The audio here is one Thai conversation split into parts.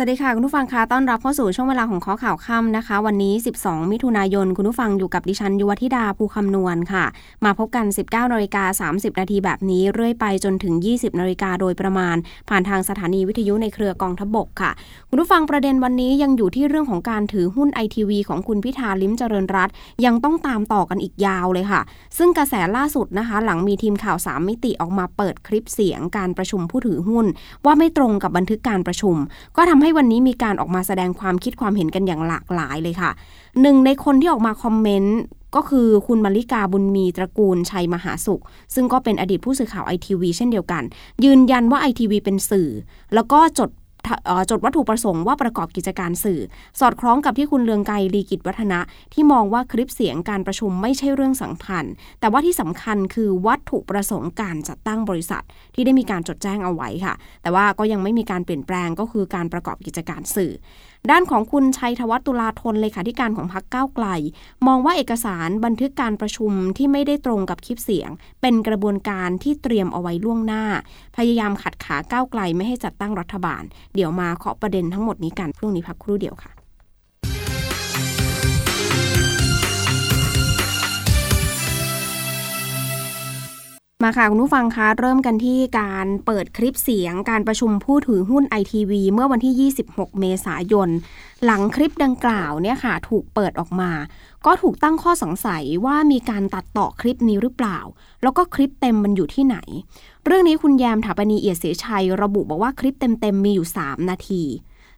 สวัสดีค่ะ คุณผู้ฟังคะต้อนรับเข้าสู่ช่วงเวลาของข้อข่าวค่ำนะคะ วันนี้ 12 มิถุนายน คุณผู้ฟังอยู่กับดิฉันยุวธิดาภูคำนวณค่ะ มาพบกัน 19นาฬิกา30 นาทีแบบนี้ เรื่อยไปจนถึง 20นาฬิกาโดยประมาณ ผ่านทางสถานีวิทยุในเครือกองทบกค่ะ คุณผู้ฟังประเด็นวันนี้ยังอยู่ที่เรื่องของการถือหุ้นไอทีวีของคุณพิธาลิ้มเจริญรัตยังต้องตามต่อกันอีกยาวเลยค่ะ ซึ่งกระแสล่าสุดนะคะ หลังมีทีมข่าว 3 มิติออกมาเปิดคลิปเสียงการประชุมผู้ถือหุ้น ว่าไม่ตรงกับบันทึกการประชุม ก็ทำใให้วันนี้มีการออกมาแสดงความคิดความเห็นกันอย่างหลากหลายเลยค่ะ หนึ่งในคนที่ออกมาคอมเมนต์ก็คือคุณมาริกาบุญมีตระกูลชัยมหาสุข ซึ่งก็เป็นอดีตผู้สื่อข่าวไอทีวีเช่นเดียวกัน ยืนยันว่าไอทีวีเป็นสื่อ แล้วก็จด จดวัตถุประสงค์ว่าประกอบกิจการสื่อ สอดคล้องกับที่คุณเลืองไกรลีกิจวัฒนะ ที่มองว่าคลิปเสียงการประชุมไม่ใช่เรื่องสำคัญ แต่ว่าที่สำคัญคือวัตถุประสงค์การจัดตั้งบริษัท ที่ได้มีการจดแจ้งเอาไว้ค่ะ แต่ว่าก็ยังไม่มีการเปลี่ยนแปลงก็คือการประกอบกิจการสื่อ ด้านของคุณชัยธวัฒน์ตุลาธนเลขาธิการของพรรคก้าวไกล มองว่าเอกสารบันทึกการประชุมที่ไม่ได้ตรงกับคลิปเสียง เป็นกระบวนการที่เตรียมเอาไว้ล่วงหน้า พยายามขัดขาก้าวไกลไม่ให้จัดตั้งรัฐบาล เดี๋ยวมาเคาะประเด็นทั้งหมดนี้กันพรุ่งนี้พักครู่เดียวค่ะ มาค่ะ คุณผู้ฟังคะเริ่มกันที่การเปิดคลิปเสียงการประชุมผู้ถือหุ้นไอทีวีเมื่อวันที่ 26 เมษายน หลังคลิปดังกล่าวเนี่ยค่ะ ถูกเปิดออกมา ก็ถูกตั้งข้อสงสัยว่ามีการตัดต่อคลิปนี้หรือเปล่า แล้วก็คลิปเต็มมันอยู่ที่ไหน เรื่องนี้คุณแยมถาปนีเอียดเสชัย ระบุบอกว่าคลิปเต็มๆมีอยู่ 3 นาที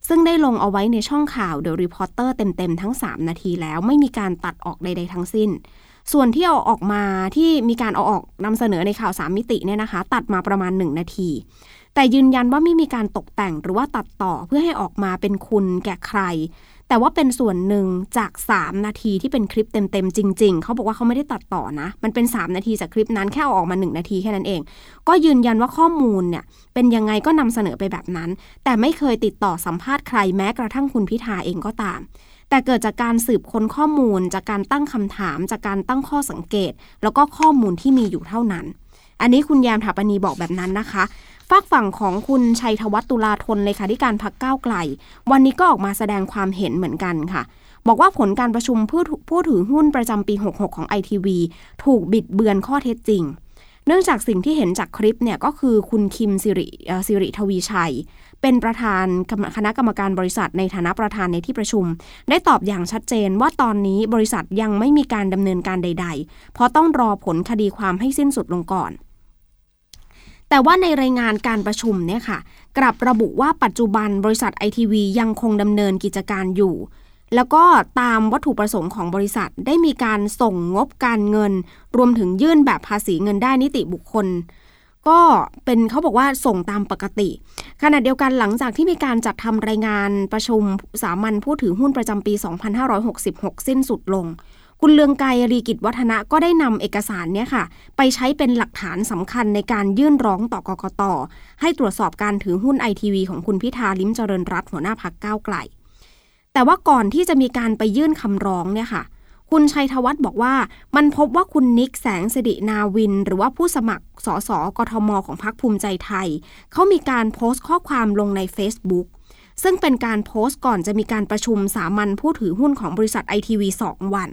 ซึ่งได้ลงเอาไว้ในช่องข่าว The Reporter เต็มๆทั้ง 3 นาทีแล้วไม่มีการตัดออกใดๆทั้งสิ้น ส่วนที่เอาออกมาที่มีการเอาออกนำเสนอในข่าวสามมิติเนี่ยนะคะ ตัดมาประมาณ 1 นาที แต่ยืนยันว่าไม่มีการตกแต่งหรือว่าตัดต่อเพื่อให้ออกมาเป็นคุณแก่ใคร แต่ว่าเป็นส่วนหนึ่งจาก 3 นาทีที่เป็นคลิปเต็มๆจริง ๆ เขาบอกว่าเขาไม่ได้ตัดต่อนะ มันเป็น 3 นาทีจากคลิปนั้นแค่เอาออกมา 1 นาทีแค่นั้นเอง ก็ยืนยันว่าข้อมูลเนี่ยเป็นยังไงก็นำเสนอไปแบบนั้น แต่ไม่เคยติดต่อสัมภาษณ์ใครแม้กระทั่งคุณพิธาเองก็ตาม แต่เกิดจากการสืบค้นข้อมูล จากการตั้งคำถาม จากการตั้งข้อสังเกต แล้วก็ข้อมูลที่มีอยู่เท่านั้น อันนี้คุณแยมถาปนีบอกแบบนั้นนะคะฝากฝั่งของคุณชัยธวัฒน์ตุลาธนเลขาธิการพักก้าวไกล วันนี้ก็ออกมาแสดงความเห็นเหมือนกันค่ะ บอกว่าผลการประชุมผู้ถือผู้ถือหุ้นประจำปี 66 ของ ITV ถูกบิดเบือนข้อเท็จจริง เนื่องจากสิ่งที่เห็นจากคลิปเนี่ยก็คือคุณคิมสิริสิริทวีชัย เป็นประธานคณะกรรมการบริษัทในฐานะประธานในที่ประชุม ได้ตอบอย่างชัดเจนว่าตอนนี้บริษัทยังไม่มีการดำเนินการใด ๆ เพราะต้องรอผลคดีความให้สิ้นสุดลงก่อน แต่ว่าในรายงานการประชุมเนี่ยค่ะ กลับระบุว่าปัจจุบันบริษัทไอทีวียังคงดำเนินกิจการอยู่แล้วก็ตามวัตถุประสงค์ของบริษัทได้มีการส่งงบการเงิน รวมถึงยื่นแบบภาษีเงินได้นิติบุคคล ก็เป็นเขาบอกว่าส่งตามปกติ ขณะเดียวกันหลังจากที่มีการจัดทำรายงานประชุมสามัญผู้ถือหุ้นประจำปี 2566 สิ้นสุดลง คุณเลืองไกรรีกิจวัฒนะก็ได้นำเอกสารเนี่ยค่ะ ไปใช้เป็นหลักฐานสำคัญในการยื่นร้องต่อกกต ให้ตรวจสอบการถือหุ้นไอทีวีของคุณพิธาลิ้มเจริญรัตน์หัวหน้าพักก้าวไกล แต่ว่าก่อนที่จะมีการไปยื่นคำร้องเนี่ยค่ะ คุณชัยธวัฒน์บอกว่า มันพบว่าคุณนิกแสงสิรินาวิน หรือว่าผู้สมัครสสกทม ของพรรคภูมิใจไทย เขามีการโพสต์ข้อความลงใน Facebook ซึ่งเป็นการโพสต์ก่อนจะมีการประชุมสามัญผู้ถือหุ้นของบริษัทไอทีวี2วัน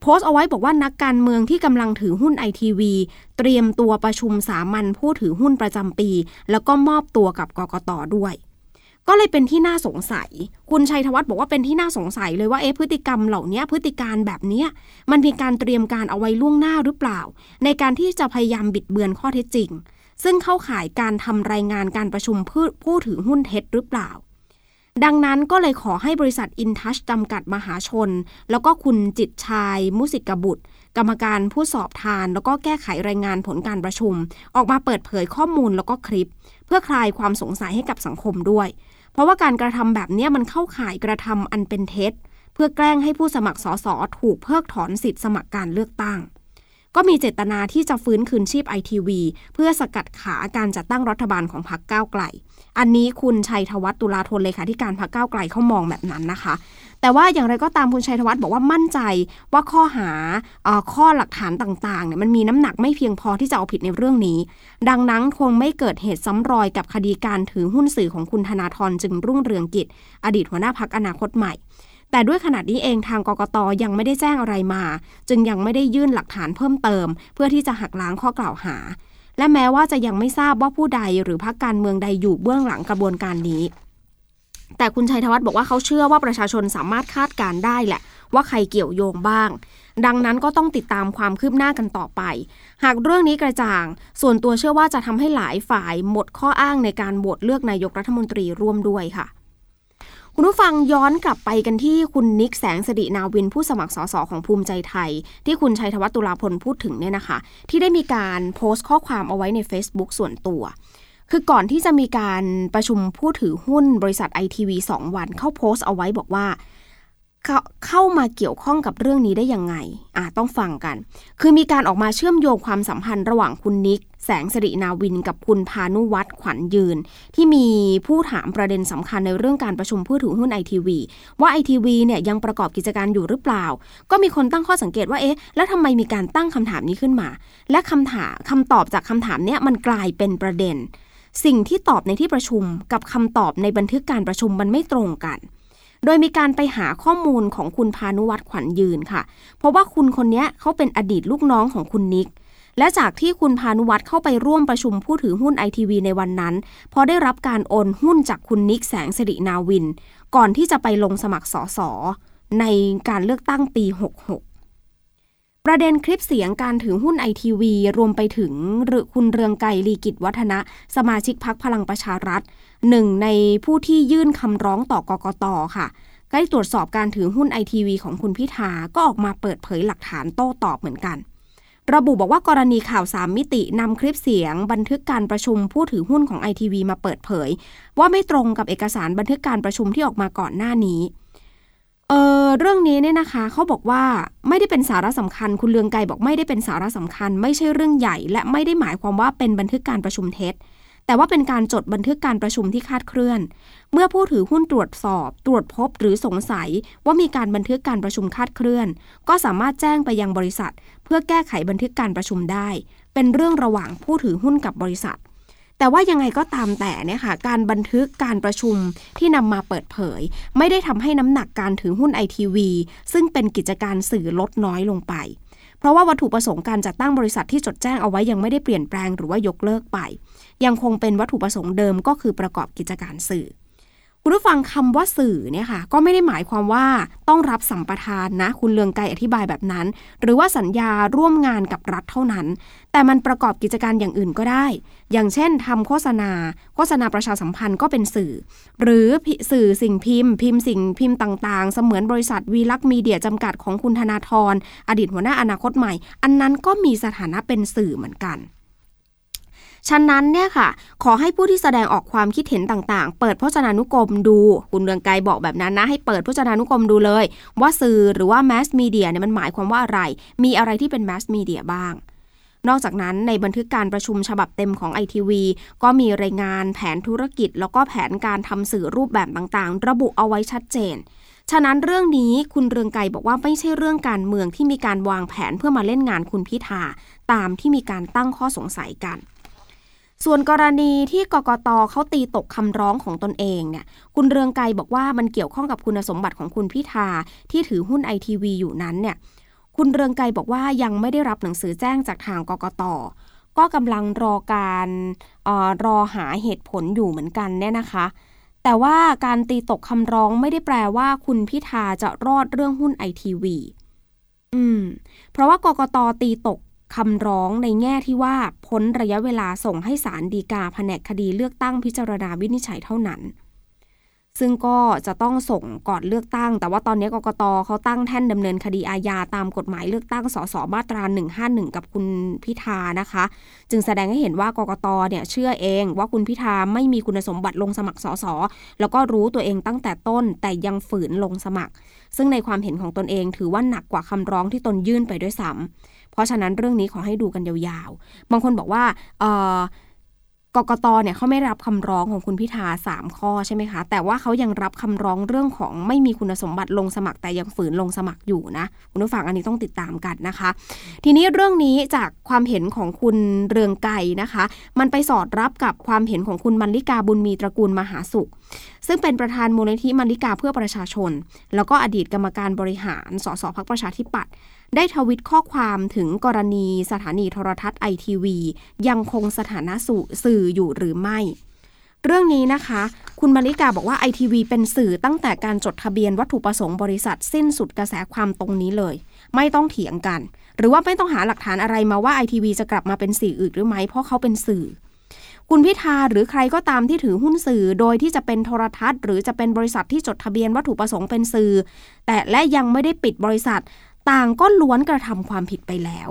โพสต์เอาไว้บอกว่านักการเมืองที่กำลังถือหุ้นไอทีวีเตรียมตัวประชุมสามัญผู้ถือหุ้นประจำปี แล้วก็มอบตัวกับกกตด้วย ก็เลยเป็นที่น่าสงสัย คุณชัยธวัฒน์บอกว่าเป็นที่น่าสงสัยเลยว่าเอ๊ะพฤติกรรมเหล่านี้พฤติการแบบนี้มันมีการเตรียมการเอาไว้ล่วงหน้าหรือเปล่า ในการที่จะพยายามบิดเบือนข้อเท็จจริง ซึ่งเข้าข่ายการทำรายงานการประชุมผู้ผู้ถือหุ้นเท็จหรือเปล่า ดังนั้นก็เลยขอให้บริษัทอินทัชจำกัดมหาชน แล้วก็คุณจิตชาย มุสิกบุตร กรรมการผู้สอบทาน แล้วก็แก้ไขรายงานผลการประชุม ออกมาเปิดเผยข้อมูลแล้วก็คลิป เพื่อคลายความสงสัยให้กับสังคมด้วย เพราะว่าการกระทำแบบนี้มันเข้าข่ายกระทำอันเป็นเท็จ เพื่อแกล้งให้ผู้สมัครสสถูกเพิกถอนสิทธิสมัครการเลือกตั้ง ก็มีเจตนาที่จะฟื้นคืนชีพไอทีวีเพื่อสกัดขาการจัดตั้งรัฐบาลของพรรคก้าวไกล อันนี้คุณชัยธวัฒน์ตุลาธนเลขาธิการพรรคก้าวไกลเขามองแบบนั้นนะคะ แต่ว่าอย่างไรก็ตามคุณชัยธวัฒน์บอกว่ามั่นใจว่าข้อหาข้อหลักฐานต่างๆเนี่ยมันมีน้ำหนักไม่เพียงพอที่จะเอาผิดในเรื่องนี้ ดังนั้นคงไม่เกิดเหตุซ้ำรอยกับคดีการถือหุ้นสื่อของคุณธนาธรจึงรุ่งเรืองกิจ อดีตหัวหน้าพักอนาคตใหม่ แต่ด้วยขนาดนี้เองทางกกตยังไม่ได้แจ้งอะไรมา จึงยังไม่ได้ยื่นหลักฐานเพิ่มเติม เพื่อที่จะหักล้างข้อกล่าวหา และแม้ว่าจะยังไม่ทราบว่าผู้ใดหรือพรรคการเมืองใดอยู่เบื้องหลังกระบวนการนี้ แต่คุณชัยธวัฒน์บอกว่าเขาเชื่อว่าประชาชนสามารถคาดการได้แหละ ว่าใครเกี่ยวโยงบ้าง ดังนั้นก็ต้องติดตามความคืบหน้ากันต่อไป หากเรื่องนี้กระจ่าง ส่วนตัวเชื่อว่าจะทำให้หลายฝ่ายหมดข้ออ้างในการโหวตเลือกนายกรัฐมนตรีร่วมด้วยค่ะ คุณผู้ฟังย้อนกลับไปกันที่คุณนิกแสงสดินาวินผู้สมัครสสของภูมิใจไทย ที่คุณชัยธวัฒน์ตุลาพลพูดถึงเนี่ยนะคะ ที่ได้มีการโพสต์ข้อความเอาไว้ใน Facebook ส่วนตัว คือก่อนที่จะมีการประชุมผู้ถือหุ้นบริษัทไอทีวีสองวัน เข้าโพสต์เอาไว้บอกว่า เข้ามาเกี่ยวข้องกับเรื่องนี้ได้ยังไงอ่าต้องฟังกัน คือมีการออกมาเชื่อมโยงความสัมพันธ์ระหว่างคุณนิก แสงสิรินาวินกับคุณพานุวัตรขวัญยืน ที่มีผู้ถามประเด็นสำคัญในเรื่องการประชุมผู้ถือหุ้นไอทีวีว่าไอทีวีเนี่ยยังประกอบกิจการอยู่หรือเปล่า ก็มีคนตั้งข้อสังเกตว่าเอ๊ะแล้วทำไมมีการตั้งคำถามนี้ขึ้นมา และคำถามคำตอบจากคำถามเนี้ยมันกลายเป็นประเด็น สิ่งที่ตอบในที่ประชุมกับคำตอบในบันทึกการประชุมมันไม่ตรงกัน โดยมีการไปหาข้อมูลของคุณพานุวัตรขวัญยืนค่ะ เพราะว่าคุณคนนี้เขาเป็นอดีตลูกน้องของคุณนิก และจากที่คุณพานุวัตรเข้าไปร่วมประชุมผู้ถือหุ้นไอทีวีในวันนั้น พอได้รับการโอนหุ้นจากคุณนิกแสงสิรินาวิน ก่อนที่จะไปลงสมัครสอสอในการเลือกตั้งปี 66 ประเด็นคลิปเสียงการถือหุ้นไอทีวีรวมไปถึงหรือคุณเรืองไกรลีกิจวัฒนะ สมาชิกพักพลังประชารัฐหนึ่งในผู้ที่ยื่นคำร้องต่อกกตค่ะใกล้ตรวจสอบการถือหุ้นไอทีวีของคุณพิธาก็ออกมาเปิดเผยหลักฐานโต้ตอบเหมือนกัน ระบุบอกว่ากรณีข่าวสามมิตินำคลิปเสียง บันทึกการประชุมผู้ถือหุ้นของไอทีวีมาเปิดเผย ว่าไม่ตรงกับเอกสารบันทึกการประชุมที่ออกมาก่อนหน้านี้ เออเรื่องนี้เนี่ยนะคะเขาบอกว่าไม่ได้เป็นสาระสำคัญ คุณเลืองไกบอกไม่ได้เป็นสาระสำคัญ ไม่ใช่เรื่องใหญ่ และไม่ได้หมายความว่าเป็นบันทึกการประชุมเท็จ แต่ว่าเป็นการจดบันทึกการประชุมที่คาดเคลื่อน เมื่อผู้ถือหุ้นตรวจสอบ ตรวจพบหรือสงสัยว่ามีการบันทึกการประชุมคาดเคลื่อน ก็สามารถแจ้งไปยังบริษัท เพื่อแก้ไขบันทึกการประชุมได้ เป็นเรื่องระหว่างผู้ถือหุ้นกับบริษัท แต่ว่ายังไงก็ตามแต่เนี่ยค่ะการบันทึกการประชุมที่นำมาเปิดเผย ไม่ได้ทำให้น้ำหนักการถือหุ้นไอทีวีซึ่งเป็นกิจการสื่อลดน้อยลงไป เพราะว่าวัตถุประสงค์การจัดตั้งบริษัทที่จดแจ้งเอาไว้ยังไม่ได้เปลี่ยนแปลงหรือว่ายกเลิกไป ยังคงเป็นวัตถุประสงค์เดิมก็คือประกอบกิจการสื่อ คุณผู้ฟังคำว่าสื่อเนี่ยค่ะก็ไม่ได้หมายความว่าต้องรับสัมปทานนะ คุณเลืองไกรอธิบายแบบนั้น หรือว่าสัญญาร่วมงานกับรัฐเท่านั้น แต่มันประกอบกิจการอย่างอื่นก็ได้ อย่างเช่นทำโฆษณา โฆษณาประชาสัมพันธ์ก็เป็นสื่อ หรือสื่อสิ่งพิมพ์ พิมพ์สิ่งพิมพ์ต่างๆ เสมือนบริษัทวีลักษ์มีเดียจำกัดของคุณธนาธรอดีตหัวหน้าอนาคตใหม่ อันนั้นก็มีสถานะเป็นสื่อเหมือนกัน ฉะนั้นเนี่ยค่ะ ขอให้ผู้ที่แสดงออกความคิดเห็นต่างๆ เปิดพจนานุกรมดู คุณเรืองไกรบอกแบบนั้นนะ ให้เปิดพจนานุกรมดูเลย ว่าสื่อหรือว่าแมสมีเดียเนี่ยมันหมายความว่าอะไร มีอะไรที่เป็นแมสมีเดียบ้างนอกจากนั้นในบันทึกการประชุมฉบับเต็มของไอทีวีก็มีรายงานแผนธุรกิจ แล้วก็แผนการทำสื่อรูปแบบต่างๆ ระบุเอาไว้ชัดเจน ฉะนั้นเรื่องนี้คุณเรืองไกรบอกว่าไม่ใช่เรื่องการเมืองที่มีการวางแผนเพื่อมาเล่นงานคุณพิธาตามที่มีการตั้งข้อสงสัยกัน ส่วนกรณีที่กกตเขาตีตกคำร้องของตนเองเนี่ย คุณเรืองไกรบอกว่ามันเกี่ยวข้องกับคุณสมบัติของคุณพิธาที่ถือหุ้นไอทีวีอยู่นั้นเนี่ย คุณเรืองไกรบอกว่ายังไม่ได้รับหนังสือแจ้งจากทางกกต ก็กำลังรอการออรอหาเหตุผลอยู่เหมือนกันเนี่ยนะคะ แต่ว่าการตีตกคำร้องไม่ได้แปลว่าคุณพิธาจะรอดเรื่องหุ้นไอทีวีอืม เพราะว่ากกตตีตก คำร้องในแง่ที่ว่าพ้นระยะเวลาส่งให้ศาลฎีกาแผนกคดีเลือกตั้งพิจารณาวินิจฉัยเท่านั้น ซึ่งก็จะต้องส่งก่อนเลือกตั้ง แต่ว่าตอนนี้กกตเขาตั้งแท่นดำเนินคดีอาญาตามกฎหมายเลือกตั้งสสมาตรา 151 กับคุณพิธานะคะ จึงแสดงให้เห็นว่ากกตเนี่ยเชื่อเองว่าคุณพิธาไม่มีคุณสมบัติลงสมัครสสแล้วก็รู้ตัวเองตั้งแต่ต้นแต่ยังฝืนลงสมัคร ซึ่งในความเห็นของตนเองถือว่าหนักกว่าคำร้องที่ตนยื่นไปด้วยซ้ำ เพราะฉะนั้นเรื่องนี้ขอให้ดูกันยาวๆ บางคนบอกว่าเออกกตเนี่ยเขาไม่รับคำร้องของคุณพิธาสามข้อใช่ไหมคะ แต่ว่าเขายังรับคำร้องเรื่องของไม่มีคุณสมบัติลงสมัครแต่ยังฝืนลงสมัครอยู่นะ คุณผู้ฟังอันนี้ต้องติดตามกันนะคะ ทีนี้เรื่องนี้จากความเห็นของคุณเรืองไก่นะคะ มันไปสอดรับกับความเห็นของคุณมัลลิกาบุญมีตระกูลมหาสุข ซึ่งเป็นประธานมูลนิธิมัลลิกาเพื่อประชาชน แล้วก็อดีตกรรมการบริหาร สสพักประชาธิปัตย์ได้ทวิตข้อความถึงกรณีสถานีโทรทัศน์ไอทีวียังคงสถานะสื่ออยู่หรือไม่ เรื่องนี้นะคะ คุณมาริกาบอกว่าไอทีวีเป็นสื่อตั้งแต่การจดทะเบียนวัตถุประสงค์บริษัทสิ้นสุดกระแสความตรงนี้เลย ไม่ต้องเถียงกัน หรือว่าไม่ต้องหาหลักฐานอะไรมาว่าไอทีวีจะกลับมาเป็นสื่ออื่นหรือไม่เพราะเขาเป็นสื่อ คุณพิธาหรือใครก็ตามที่ถือหุ้นสื่อ โดยที่จะเป็นโทรทัศน์ หรือจะเป็นบริษัทที่จดทะเบียนวัตถุประสงค์เป็นสื่อ แต่และยังไม่ได้ปิดบริษัท ต่างก็ล้วนกระทำความผิดไปแล้ว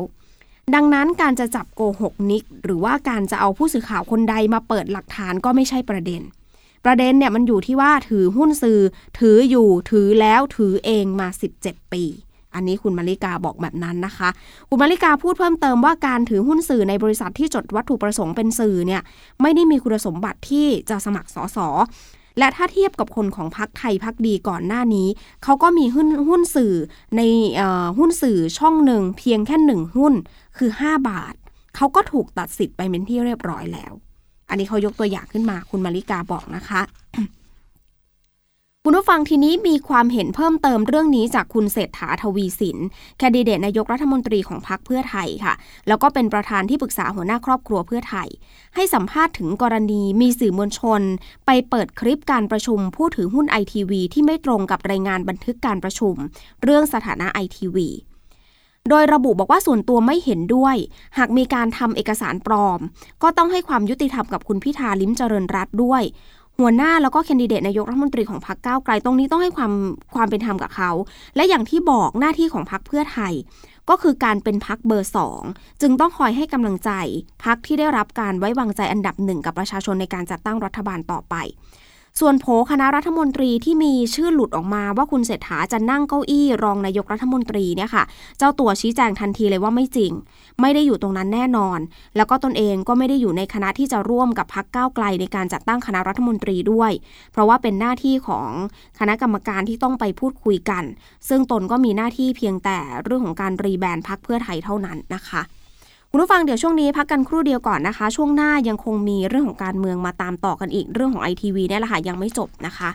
ดังนั้นการจะจับโกหกนิก หรือว่าการจะเอาผู้สื่อข่าวคนใดมาเปิดหลักฐานก็ไม่ใช่ประเด็น ประเด็นเนี่ยมันอยู่ที่ว่าถือหุ้นสื่อ ถืออยู่ถือแล้วถือเองมา 17 ปี อันนี้คุณมาริกาบอกแบบนั้นนะคะ คุณมาริกาพูดเพิ่มเติมว่าการถือหุ้นสื่อในบริษัทที่จดวัตถุประสงค์เป็นสื่อเนี่ยไม่ได้มีคุณสมบัติที่จะสมัครสสและถ้าเทียบกับคนของพักไทยพักดีก่อนหน้านี้ เขาก็มีหุ้นหุ้นสื่อในหุ้นสื่อช่องหนึ่งเพียงแค่หนึ่งหุ้นคือ 5 บาท เขาก็ถูกตัดสิทธิ์ไปเป็นที่เรียบร้อยแล้ว อันนี้เขายกตัวอย่างขึ้นมาคุณมาริกาบอกนะคะ คุณผู้ฟังทีนี้มีความเห็นเพิ่มเติมเรื่องนี้จากคุณเศรษฐาทวีสินแคนดิเดตนายกรัฐมนตรีของพรรคเพื่อไทยค่ะ แล้วก็เป็นประธานที่ปรึกษาหัวหน้าครอบครัวเพื่อไทย ให้สัมภาษณ์ถึงกรณีมีสื่อมวลชน ไปเปิดคลิปการประชุมผู้ถือหุ้นไอทีวีที่ไม่ตรงกับรายงานบันทึกการประชุม เรื่องสถานะไอทีวีโดยระบุบอกว่าส่วนตัวไม่เห็นด้วย หากมีการทำเอกสารปลอม ก็ต้องให้ความยุติธรรมกับคุณพิธาลิ้มเจริญรัตด้วย หัวหน้าแล้วก็แคนดิเดตนายกรัฐมนตรีของพรรคก้าวไกลตรงนี้ต้องให้ความความเป็นธรรมกับเขา และอย่างที่บอกหน้าที่ของพรรคเพื่อไทย ก็คือการเป็นพรรคเบอร์สองจึงต้องคอยให้กำลังใจพรรคที่ได้รับการไว้วางใจอันดับหนึ่งกับประชาชนในการจัดตั้งรัฐบาลต่อไป ส่วนโผคณะรัฐมนตรีที่มีชื่อหลุดออกมาว่าคุณเศรษฐาจะนั่งเก้าอี้รองนายกรัฐมนตรีเนี่ยค่ะ เจ้าตัวชี้แจงทันทีเลยว่าไม่จริง ไม่ได้อยู่ตรงนั้นแน่นอน แล้วก็ตนเองก็ไม่ได้อยู่ในคณะที่จะร่วมกับพักก้าวไกลในการจัดตั้งคณะรัฐมนตรีด้วย เพราะว่าเป็นหน้าที่ของคณะกรรมการที่ต้องไปพูดคุยกัน ซึ่งตนก็มีหน้าที่เพียงแต่เรื่องของการรีแบนพักเพื่อไทยเท่านั้นนะคะ คุณผู้ฟังเดี๋ยวช่วงนี้พักกันครู่เดียวก่อนนะคะ ช่วงหน้ายังคงมีเรื่องของการเมืองมาตามต่อกันอีกเรื่องของไอทีวีนี่แหละค่ะยังไม่จบนะคะ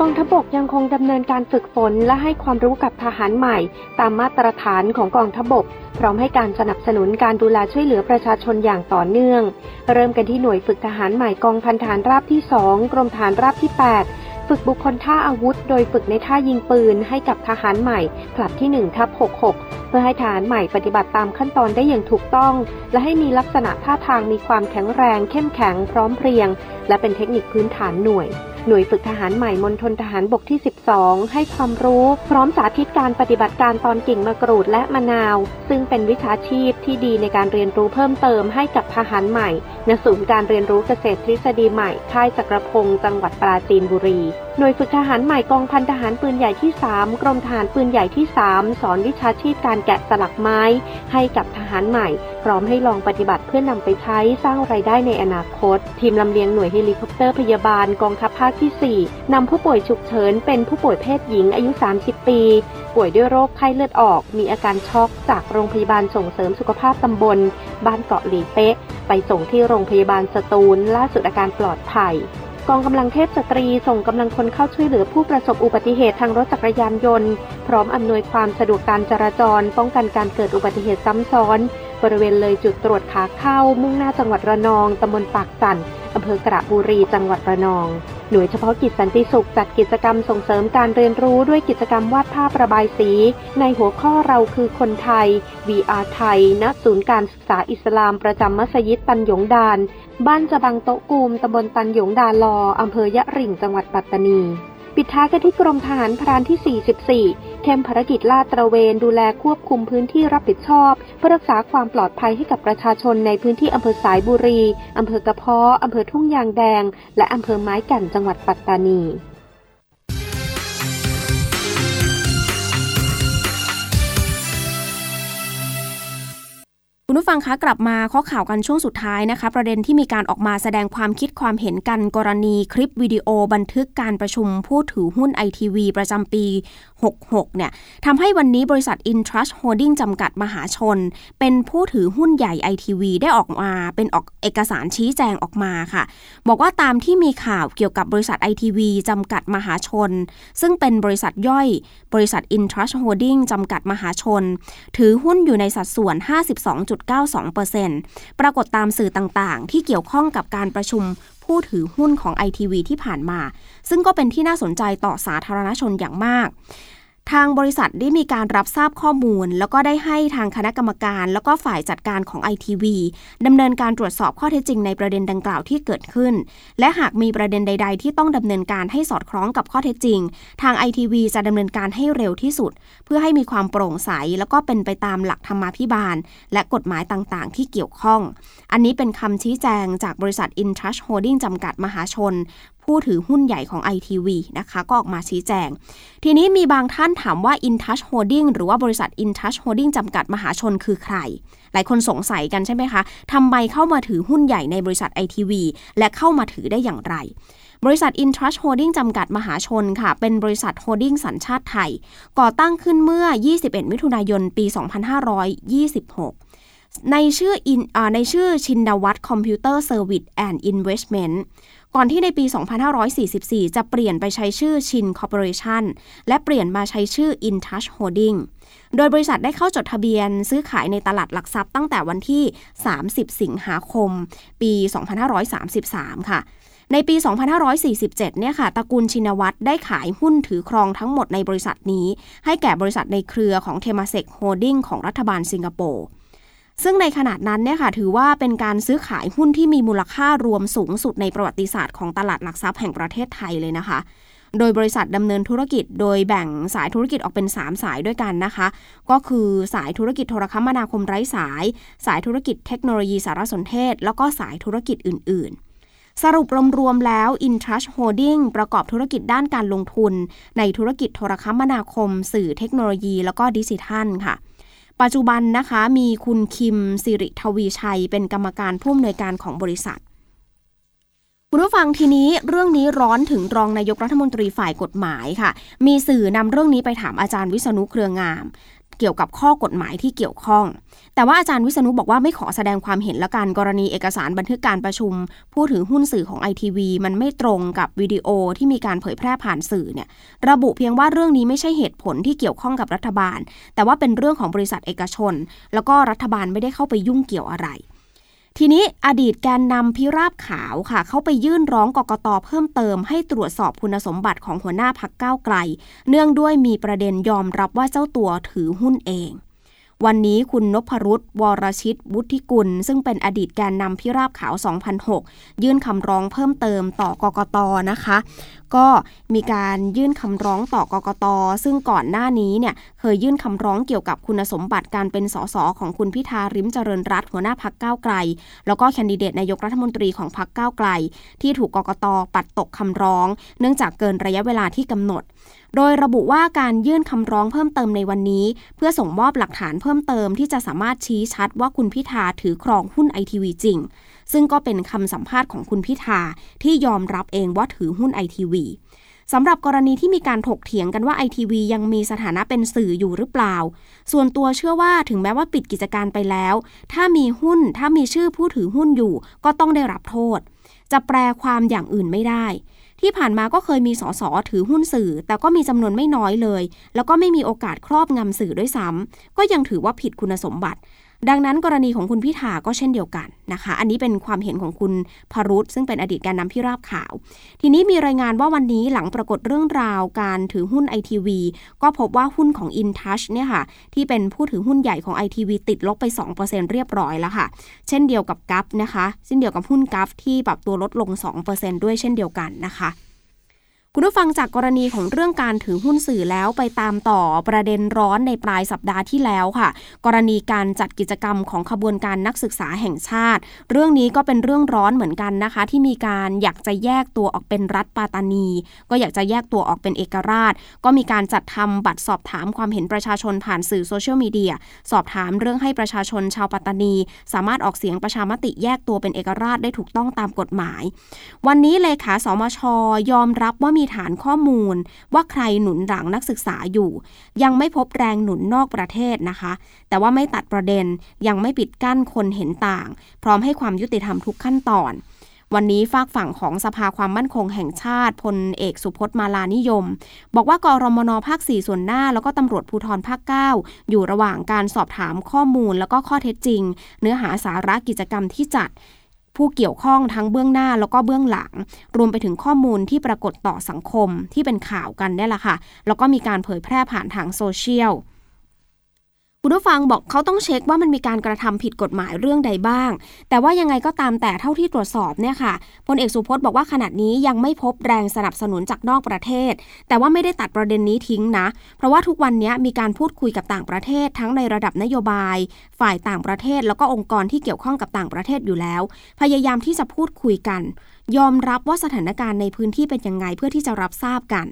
กองทัพบกยังคงดำเนินการฝึกฝนและให้ความรู้กับทหารใหม่ ตามมาตรฐานของกองทัพบก พร้อมให้การสนับสนุนการดูแลช่วยเหลือประชาชนอย่างต่อเนื่อง เริ่มกันที่หน่วยฝึกทหารใหม่กองพันฐานราบที่ 2 กรมฐานราบที่ 8 ฝึกบุคคลท่าอาวุธ โดยฝึกในท่ายิงปืนให้กับทหารใหม่กลับที่1ทับ66 เพื่อให้ทหารใหม่ปฏิบัติตามขั้นตอนได้อย่างถูกต้อง และให้มีลักษณะท่าทางมีความแข็งแรง เข้มแข็งพร้อมเพรียง และเป็นเทคนิคพื้นฐานหน่วย หน่วยฝึกทหารใหม่มณฑลทหารบกที่ 12 ให้ความรู้ พร้อมสาธิตการปฏิบัติการตอนกิ่งมะกรูดและมะนาว ซึ่งเป็นวิชาชีพที่ดีในการเรียนรู้เพิ่มเติมให้กับทหารใหม่ณศูนย์การเรียนรู้เกษตรทฤษฎีใหม่ค่ายจักรพงศ์จังหวัดปราจีนบุรี หน่วยฝึกทหารใหม่กองพันทหารปืนใหญ่ที่ 3 กรมทหารปืนใหญ่ที่ 3 สอนวิชาชีพการแกะสลักไม้ ให้กับทหารใหม่ พร้อมให้ลองปฏิบัติเพื่อนำไปใช้สร้างไรายได้ในอนาคต ทีมลำเลียงหน่วยเฮลิคอปเตอร์พยาบาลกองทัพภาคที่ 4นำผู้ป่วยฉุกเฉินเป็นผู้ป่วยเพศหญิงอายุ 30 ปี ป่วยด้วยโรคไข้เลือดออก มีอาการช็อกจากโรงพยาบาลส่งเสริมสุขภาพตำบล บ้านเกาะหลีเป๊ะ ไปส่งที่โรงพยาบาลสตูลล่าสุดอาการปลอดภัย กองกำลังเทพสตรีส่งกำลังคนเข้าช่วยเหลือผู้ประสบอุบัติเหตุทางรถจักรยานยนต์ พร้อมอำนวยความสะดวกการจราจร ป้องกันการเกิดอุบัติเหตุซ้ำซ้อน บริเวณเลยจุดตรวจขาเข้า มุ่งหน้าจังหวัดระนองตำบลปากสันอำเภอกระบุรีจังหวัดระนอง หน่วยเฉพาะกิจสันติสุขจัดกิจกรรมส่งเสริมการเรียนรู้ด้วยกิจกรรมวาดภาพระบายสี ในหัวข้อเราคือคนไทย VR ไทยณศูนย์การศึกษาอิสลามประจำมัสยิดตันหยงดาน บ้านจะบังโตกูมตำบลตันหยงดาลออำเภอยะริ่งจังหวัดปัตตานี ปิดท้ายกันที่กรมทหารพรานที่ 44 เข้มภารกิจลาดตระเวนดูแลควบคุมพื้นที่รับผิดชอบ เพื่อรักษาความปลอดภัยให้กับประชาชนในพื้นที่อำเภอสายบุรีอำเภอกระเพาะอำเภอทุ่งยางแดง และอำเภอไม้แก่นจังหวัดปัตตานี คุณผู้ฟังคะกลับมาข้อข่าวกันช่วงสุดท้ายนะคะ ประเด็นที่มีการออกมาแสดงความคิดความเห็นกันกรณีคลิปวิดีโอบันทึกการประชุมผู้ถือหุ้นไอทีวีประจำปี 66 เนี่ยทำให้วันนี้บริษัท Intrust Holding จำกัดมหาชน เป็นผู้ถือหุ้นใหญ่ไอทีวีได้ออกมาเป็นออกเอกสารชี้แจงออกมาค่ะ บอกว่าตามที่มีข่าวเกี่ยวกับบริษัทไอทีวีจำกัดมหาชน ซึ่งเป็นบริษัทย่อย บริษัท Intrust Holding จำกัดมหาชน ถือหุ้นอยู่ในสัดส่วน0.92%ปรากฏตามสื่อต่างๆ ที่เกี่ยวข้องกับการประชุมผู้ถือหุ้นของไอทีวีที่ผ่านมา ซึ่งก็เป็นที่น่าสนใจต่อสาธารณชนอย่างมาก ทางบริษัทได้มีการรับทราบข้อมูล แล้วก็ได้ให้ทางคณะกรรมการ แล้วก็ฝ่ายจัดการของ ITV ดำเนินการตรวจสอบข้อเท็จจริงในประเด็นดังกล่าวที่เกิดขึ้น และหากมีประเด็นใด ๆ ที่ต้องดำเนินการให้สอดคล้องกับข้อเท็จจริง ทาง ITV จะดำเนินการให้เร็วที่สุด เพื่อให้มีความโปร่งใส แล้วก็เป็นไปตามหลักธรรมาภิบาล และกฎหมายต่างๆ ที่เกี่ยวข้อง อันนี้เป็นคำชี้แจงจากบริษัท InTouch Holding จำกัดมหาชน ผู้ถือหุ้นใหญ่ของ ITV นะคะ ก็ออกมาชี้แจง ทีนี้มีบางท่านถามว่า InTouch Holding หรือว่าบริษัท InTouch Holding จำกัดมหาชนคือใคร หลายคนสงสัยกันใช่ไหมคะทำไมเข้ามาถือหุ้นใหญ่ในบริษัท ITV และเข้ามาถือได้อย่างไรบริษัท InTouch Holding จำกัดมหาชนค่ะ เป็นบริษัทโฮดดิ้งสัญชาติไทย ก่อตั้งขึ้นเมื่อ 21 มิถุนายน ปี 2526 ในชื่อในชื่อชินวัตร Computer Service and Investment ก่อนที่ในปี 2544 จะเปลี่ยนไปใช้ชื่อชิน Corporation และเปลี่ยนมาใช้ชื่อ InTouch Holding โดยบริษัทได้เข้าจดทะเบียนซื้อขายในตลาดหลักทรัพย์ตั้งแต่วันที่ 30 สิงหาคม ปี 2533 ค่ะในปี 2547 เนี่ยค่ะ ตระกูลชินวัตรได้ขายหุ้นถือครองทั้งหมดในบริษัทนี้ ให้แก่บริษัทในเครือของ Temasek Holding ของรัฐบาลสิงคโปร์ ซึ่งในขณะนั้นเนี่ยค่ะถือว่าเป็นการซื้อขายหุ้นที่มีมูลค่ารวมสูงสุดในประวัติศาสตร์ของตลาดหลักทรัพย์แห่งประเทศไทยเลยนะคะ โดยบริษัทดำเนินธุรกิจ โดยแบ่งสายธุรกิจออกเป็น 3 สายด้วยกันนะคะ ก็คือสายธุรกิจโทรคมนาคมไร้สาย สายธุรกิจเทคโนโลยีสารสนเทศ แล้วก็สายธุรกิจอื่น ๆสรุปรวมๆแล้ว Intrush Holding ประกอบธุรกิจด้านการลงทุน ในธุรกิจโทรคมนาคม สื่อเทคโนโลยี แล้วก็ดิจิทัลค่ะ ปัจจุบันนะคะมีคุณคิมสิริทวีชัย เป็นกรรมการผู้อำนวยการของบริษัท คุณผู้ฟังทีนี้เรื่องนี้ร้อนถึงรองนายกรัฐมนตรีฝ่ายกฎหมายค่ะ มีสื่อนำเรื่องนี้ไปถามอาจารย์วิษณุเครืองาม เกี่ยวกับข้อกฎหมายที่เกี่ยวข้อง แต่ว่าอาจารย์วิษณุบอกว่าไม่ขอแสดงความเห็นละกันกรณีเอกสารบันทึกการประชุม ผู้ถือหุ้นสื่อของไอทีวีมันไม่ตรงกับวิดีโอที่มีการเผยแพร่ผ่านสื่อเนี่ยระบุเพียงว่าเรื่องนี้ไม่ใช่เหตุผลที่เกี่ยวข้องกับรัฐบาล แต่ว่าเป็นเรื่องของบริษัทเอกชน แล้วก็รัฐบาลไม่ได้เข้าไปยุ่งเกี่ยวอะไร ทีนี้อดีตแกนนำพิราบขาวค่ะ เขาไปยื่นร้องกกตเพิ่มเติมให้ตรวจสอบคุณสมบัติของหัวหน้าพักก้าวไกล เนื่องด้วยมีประเด็นยอมรับว่าเจ้าตัวถือหุ้นเอง วันนี้คุณนพรุษวรชิต วุฒิกุล ซึ่งเป็นอดีตแกนนำพิราบขาว 2006 ยื่นคำร้องเพิ่มเติมต่อกกตนะคะ ก็มีการยื่นคำร้องต่อกกต ซึ่งก่อนหน้านี้เนี่ยเคยยื่นคำร้องเกี่ยวกับคุณสมบัติการเป็นสสของคุณพิธาริมเจริญรัตหัวหน้าพักก้าวไกล แล้วก็แคนดิเดตนายกรัฐมนตรีของพักก้าวไกล ที่ถูกกกตปัดตกคำร้อง เนื่องจากเกินระยะเวลาที่กำหนด โดยระบุว่าการยื่นคำร้องเพิ่มเติมในวันนี้ เพื่อส่งมอบหลักฐานเพิ่มเติมที่จะสามารถชี้ชัดว่าคุณพิธาถือครองหุ้นไอทีวีจริง ซึ่งก็เป็นคำสัมภาษณ์ของคุณพิธาที่ยอมรับเองว่าถือหุ้นไอทีวีสำหรับกรณีที่มีการถกเถียงกันว่าไอทีวียังมีสถานะเป็นสื่ออยู่หรือเปล่า ส่วนตัวเชื่อว่าถึงแม้ว่าปิดกิจการไปแล้ว ถ้ามีหุ้นถ้ามีชื่อผู้ถือหุ้นอยู่ ก็ต้องได้รับโทษ จะแปลความอย่างอื่นไม่ได้ ที่ผ่านมาก็เคยมีสสถือหุ้นสื่อ แต่ก็มีจำนวนไม่น้อยเลย แล้วก็ไม่มีโอกาสครอบงำสื่อด้วยซ้ำก็ยังถือว่าผิดคุณสมบัติ ดังนั้นกรณีของคุณพิธาก็เช่นเดียวกันนะคะ อันนี้เป็นความเห็นของคุณพรุษซึ่งเป็นอดีตการนำพิราบข่าว ทีนี้มีรายงานว่าวันนี้หลังปรากฏเรื่องราวการถือหุ้นไอทีวีก็พบว่าหุ้นของ InTouch เนี่ยค่ะ ที่เป็นผู้ถือหุ้นใหญ่ของไอทีวีติดลบไป 2%เรียบร้อยแล้วค่ะ เช่นเดียวกับกัฟนะคะเช่นเดียวกับหุ้นกัฟที่ปรับตัวลดลง 2%ด้วยเช่นเดียวกันนะคะ คุณผู้ฟังจากกรณีของเรื่องการถือหุ้นสื่อแล้วไปตามต่อประเด็นร้อนในปลายสัปดาห์ที่แล้วค่ะ กรณีการจัดกิจกรรมของขบวนการนักศึกษาแห่งชาติ เรื่องนี้ก็เป็นเรื่องร้อนเหมือนกันนะคะ ที่มีการอยากจะแยกตัวออกเป็นรัฐปาตานี ก็อยากจะแยกตัวออกเป็นเอกราช ก็มีการจัดทำบัตรสอบถามความเห็นประชาชนผ่านสื่อโซเชียลมีเดียสอบถามเรื่องให้ประชาชนชาวปัตตานี สามารถออกเสียงประชามติแยกตัวเป็นเอกราชได้ถูกต้องตามกฎหมาย วันนี้เลขาสมชยอมรับว่ามีฐานข้อมูล ว่าใครหนุนหลังนักศึกษาอยู่ ยังไม่พบแรงหนุนนอกประเทศนะคะ แต่ว่าไม่ตัดประเด็นยังไม่ปิดกั้นคนเห็นต่าง พร้อมให้ความยุติธรรมทุกขั้นตอนวันนี้ฝากฝั่งของสภาความมั่นคงแห่งชาติพลเอกสุพจน์มาลานิยม บอกว่ากรมนภาค 4 ส่วนหน้า แล้วก็ตำรวจภูธรภาค 9 อยู่ระหว่างการสอบถามข้อมูลแล้วก็ข้อเท็จจริง เนื้อหาสาระกิจกรรมที่จัด ผู้เกี่ยวข้องทั้งเบื้องหน้าแล้วก็เบื้องหลัง รวมไปถึงข้อมูลที่ปรากฏต่อสังคมที่เป็นข่าวกันนี่แหละค่ะ แล้วก็มีการเผยแพร่ผ่านทางโซเชียล คุณผู้ฟังบอกเขาต้องเช็คว่ามันมีการกระทำผิดกฎหมายเรื่องใดบ้าง แต่ว่ายังไงก็ตามแต่เท่าที่ตรวจสอบเนี่ยค่ะพลเอกสุพจน์บอกว่าขณะนี้ยังไม่พบแรงสนับสนุนจากนอกประเทศ แต่ว่าไม่ได้ตัดประเด็นนี้ทิ้งนะ เพราะว่าทุกวันนี้มีการพูดคุยกับต่างประเทศ ทั้งในระดับนโยบาย ฝ่ายต่างประเทศ แล้วก็องค์กรที่เกี่ยวข้องกับต่างประเทศอยู่แล้ว พยายามที่จะพูดคุยกัน ยอมรับว่าสถานการณ์ในพื้นที่เป็นยังไงเพื่อที่จะรับทราบกัน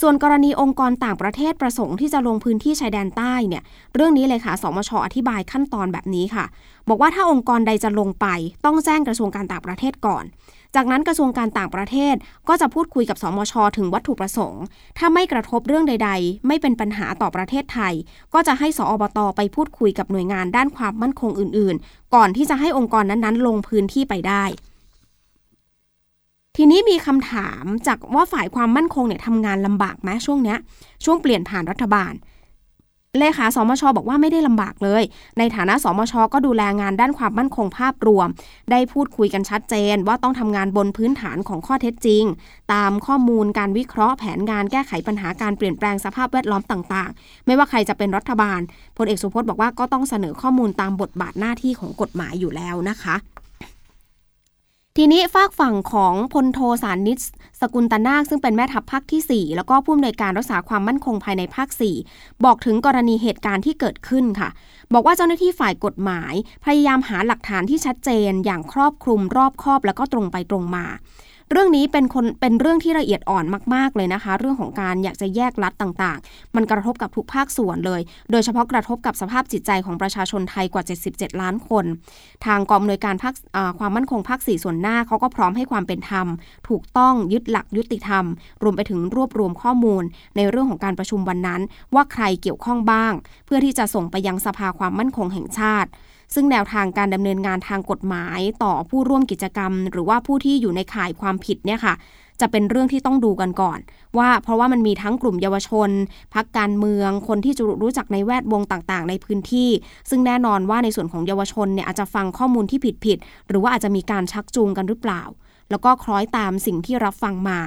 ส่วนกรณีองค์กรต่างประเทศประสงค์ที่จะลงพื้นที่ชายแดนใต้เนี่ย เรื่องนี้เลยค่ะ สมชอธิบายขั้นตอนแบบนี้ค่ะ บอกว่าถ้าองค์กรใดจะลงไป ต้องแจ้งกระทรวงการต่างประเทศก่อน จากนั้นกระทรวงการต่างประเทศก็จะพูดคุยกับสมชถึงวัตถุประสงค์ ถ้าไม่กระทบเรื่องใด ๆ ไม่เป็นปัญหาต่อประเทศไทย ก็จะให้สอบตไปพูดคุยกับหน่วยงานด้านความมั่นคงอื่น ๆ ก่อนที่จะให้องค์กรนั้นๆ ลงพื้นที่ไปได้ ทีนี้มีคำถามจากว่าฝ่ายความมั่นคงเนี่ยทำงานลำบากไหมช่วงเนี้ยช่วงเปลี่ยนผ่านรัฐบาล เลขาสมชบอกว่าไม่ได้ลำบากเลย ในฐานะสมชก็ดูแลงานด้านความมั่นคงภาพรวม ได้พูดคุยกันชัดเจน ว่าต้องทำงานบนพื้นฐานของข้อเท็จจริง ตามข้อมูลการวิเคราะห์แผนงานแก้ไขปัญหาการเปลี่ยนแปลงสภาพแวดล้อมต่างๆ ไม่ว่าใครจะเป็นรัฐบาลพลเอกสุพจน์บอกว่าก็ต้องเสนอข้อมูลตามบทบาทหน้าที่ของกฎหมายอยู่แล้วนะคะ ทีนี้ฝากฝั่งของพลโทสารนิตสกุลตนาคซึ่งเป็นแม่ทัพภาคที่ 4 แล้วก็ผู้อำนวยการรักษาความมั่นคงภายในภาค 4 บอกถึงกรณีเหตุการณ์ที่เกิดขึ้นค่ะ บอกว่าเจ้าหน้าที่ฝ่ายกฎหมาย พยายามหาหลักฐานที่ชัดเจนอย่างครอบคลุมรอบคอบ แล้วก็ตรงไปตรงมา เรื่องนี้เป็นคนเป็นเรื่องที่ละเอียดอ่อนมาก ๆ เลยนะคะ เรื่องของการอยากจะแยกรัฐต่างๆ มันกระทบกับทุกภาคส่วนเลย โดยเฉพาะกระทบกับสภาพจิตใจของประชาชนไทยกว่า 77 ล้านคน ทางกองอำนวยการภาคความมั่นคงภาค 4 ส่วนหน้าเขาก็พร้อมให้ความเป็นธรรม ถูกต้องยึดหลักยุติธรรม รวมไปถึงรวบรวมข้อมูล ในเรื่องของการประชุมวันนั้น ว่าใครเกี่ยวข้องบ้าง เพื่อที่จะส่งไปยังสภาความมั่นคงแห่งชาติ ซึ่งแนวทางการดำเนินงานทางกฎหมายต่อผู้ร่วมกิจกรรม หรือว่าผู้ที่อยู่ในข่ายความผิดเนี่ยค่ะจะเป็นเรื่องที่ต้องดูกันก่อน ว่าเพราะว่ามันมีทั้งกลุ่มเยาวชน พักการเมือง คนที่จะรู้จักในแวดวงต่างๆ ในพื้นที่ ซึ่งแน่นอนว่าในส่วนของเยาวชนเนี่ยอาจจะฟังข้อมูลที่ผิดๆหรือว่าอาจจะมีการชักจูงกันหรือเปล่า แล้วก็คล้อยตามสิ่งที่รับฟังมา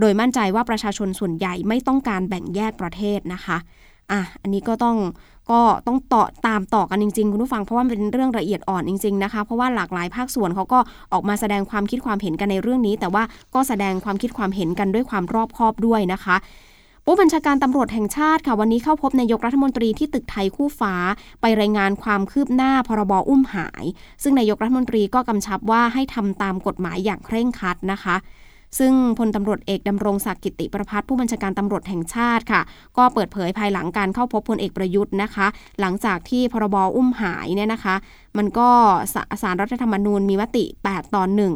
โดยมั่นใจว่าประชาชนส่วนใหญ่ไม่ต้องการแบ่งแยกประเทศนะคะ อะอันนี้ก็ต้องก็ต้องต่อตามต่อกันจริงๆ คุณผู้ฟังเพราะว่าเป็นเรื่องละเอียดอ่อนจริงๆนะคะ เพราะว่าหลากหลายภาคส่วนเขาก็ออกมาแสดงความคิดความเห็นกันในเรื่องนี้ แต่ว่าก็แสดงความคิดความเห็นกันด้วยความรอบคอบด้วยนะคะผู้บัญชาการตำรวจแห่งชาติค่ะวันนี้เข้าพบนายกรัฐมนตรีที่ตึกไทยคู่ฟ้า ไปรายงานความคืบหน้าพรบอุ้มหาย ซึ่งนายกรัฐมนตรีก็กำชับว่าให้ทำตามกฎหมายอย่างเคร่งครัดนะคะ ซึ่งพลตำรวจเอกดำรงศักดิ์กิติประพัฒผู้บัญชาการตำรวจแห่งชาติค่ะ ก็เปิดเผยภายหลังการเข้าพบพลเอกประยุทธ์นะคะ หลังจากที่พรบอุ้มหายเนี่ยนะคะ มันก็สสารรัฐธรรมนูญมีมติ 8 ตอนหนึ่ง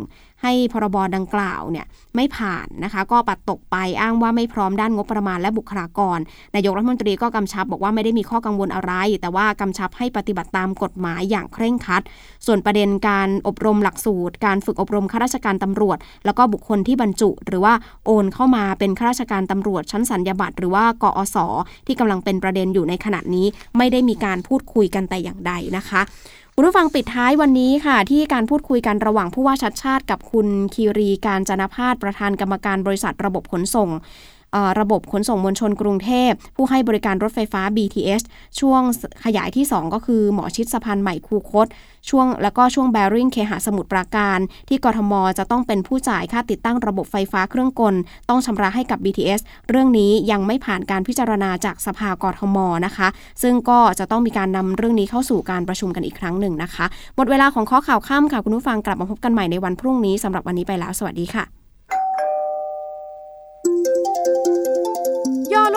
ให้พรบดังกล่าวเนี่ยไม่ผ่านนะคะ ก็ปัดตกไปอ้างว่าไม่พร้อมด้านงบประมาณและบุคลากรนายกรัฐมนตรีก็กำชับบอกว่าไม่ได้มีข้อกังวลอะไร แต่ว่ากำชับให้ปฏิบัติตามกฎหมายอย่างเคร่งครัด ส่วนประเด็นการอบรมหลักสูตร การฝึกอบรมข้าราชการตำรวจ แล้วก็บุคคลที่บรรจุ หรือว่าโอนเข้ามาเป็นข้าราชการตำรวจ ชั้นสัญญาบัตรหรือว่ากอสที่กำลังเป็นประเด็นอยู่ในขณะนี้ ไม่ได้มีการพูดคุยกันแต่อย่างใดนะคะ คุณผู้ฟังปิดท้ายวันนี้ค่ะ ที่การพูดคุยกันระหว่างผู้ว่าชัดชาติกับคุณคีรีการจนพาสประธานกรรมการบริษัทระบบขนส่ง ระบบขนส่งมวลชนกรุงเทพ ผู้ให้บริการรถไฟฟ้า BTS ช่วงขยายที่ 2 ก็คือหมอชิดสะพานใหม่คูคต ช่วงแล้วก็ช่วงแบริ่งเคหะสมุทรปราการ ที่กทม จะต้องเป็นผู้จ่ายค่าติดตั้งระบบไฟฟ้าเครื่องกล ต้องชำระให้กับ BTS เรื่องนี้ยังไม่ผ่านการพิจารณาจากสภากทมนะคะ ซึ่งก็จะต้องมีการนำเรื่องนี้เข้าสู่การประชุมกันอีกครั้งหนึ่งนะคะ หมดเวลาของข้อข่าวค่ำค่ะคุณผู้ฟังกลับมาพบกันใหม่ในวันพรุ่งนี้สำหรับวันนี้ไปแล้ว สวัสดีค่ะ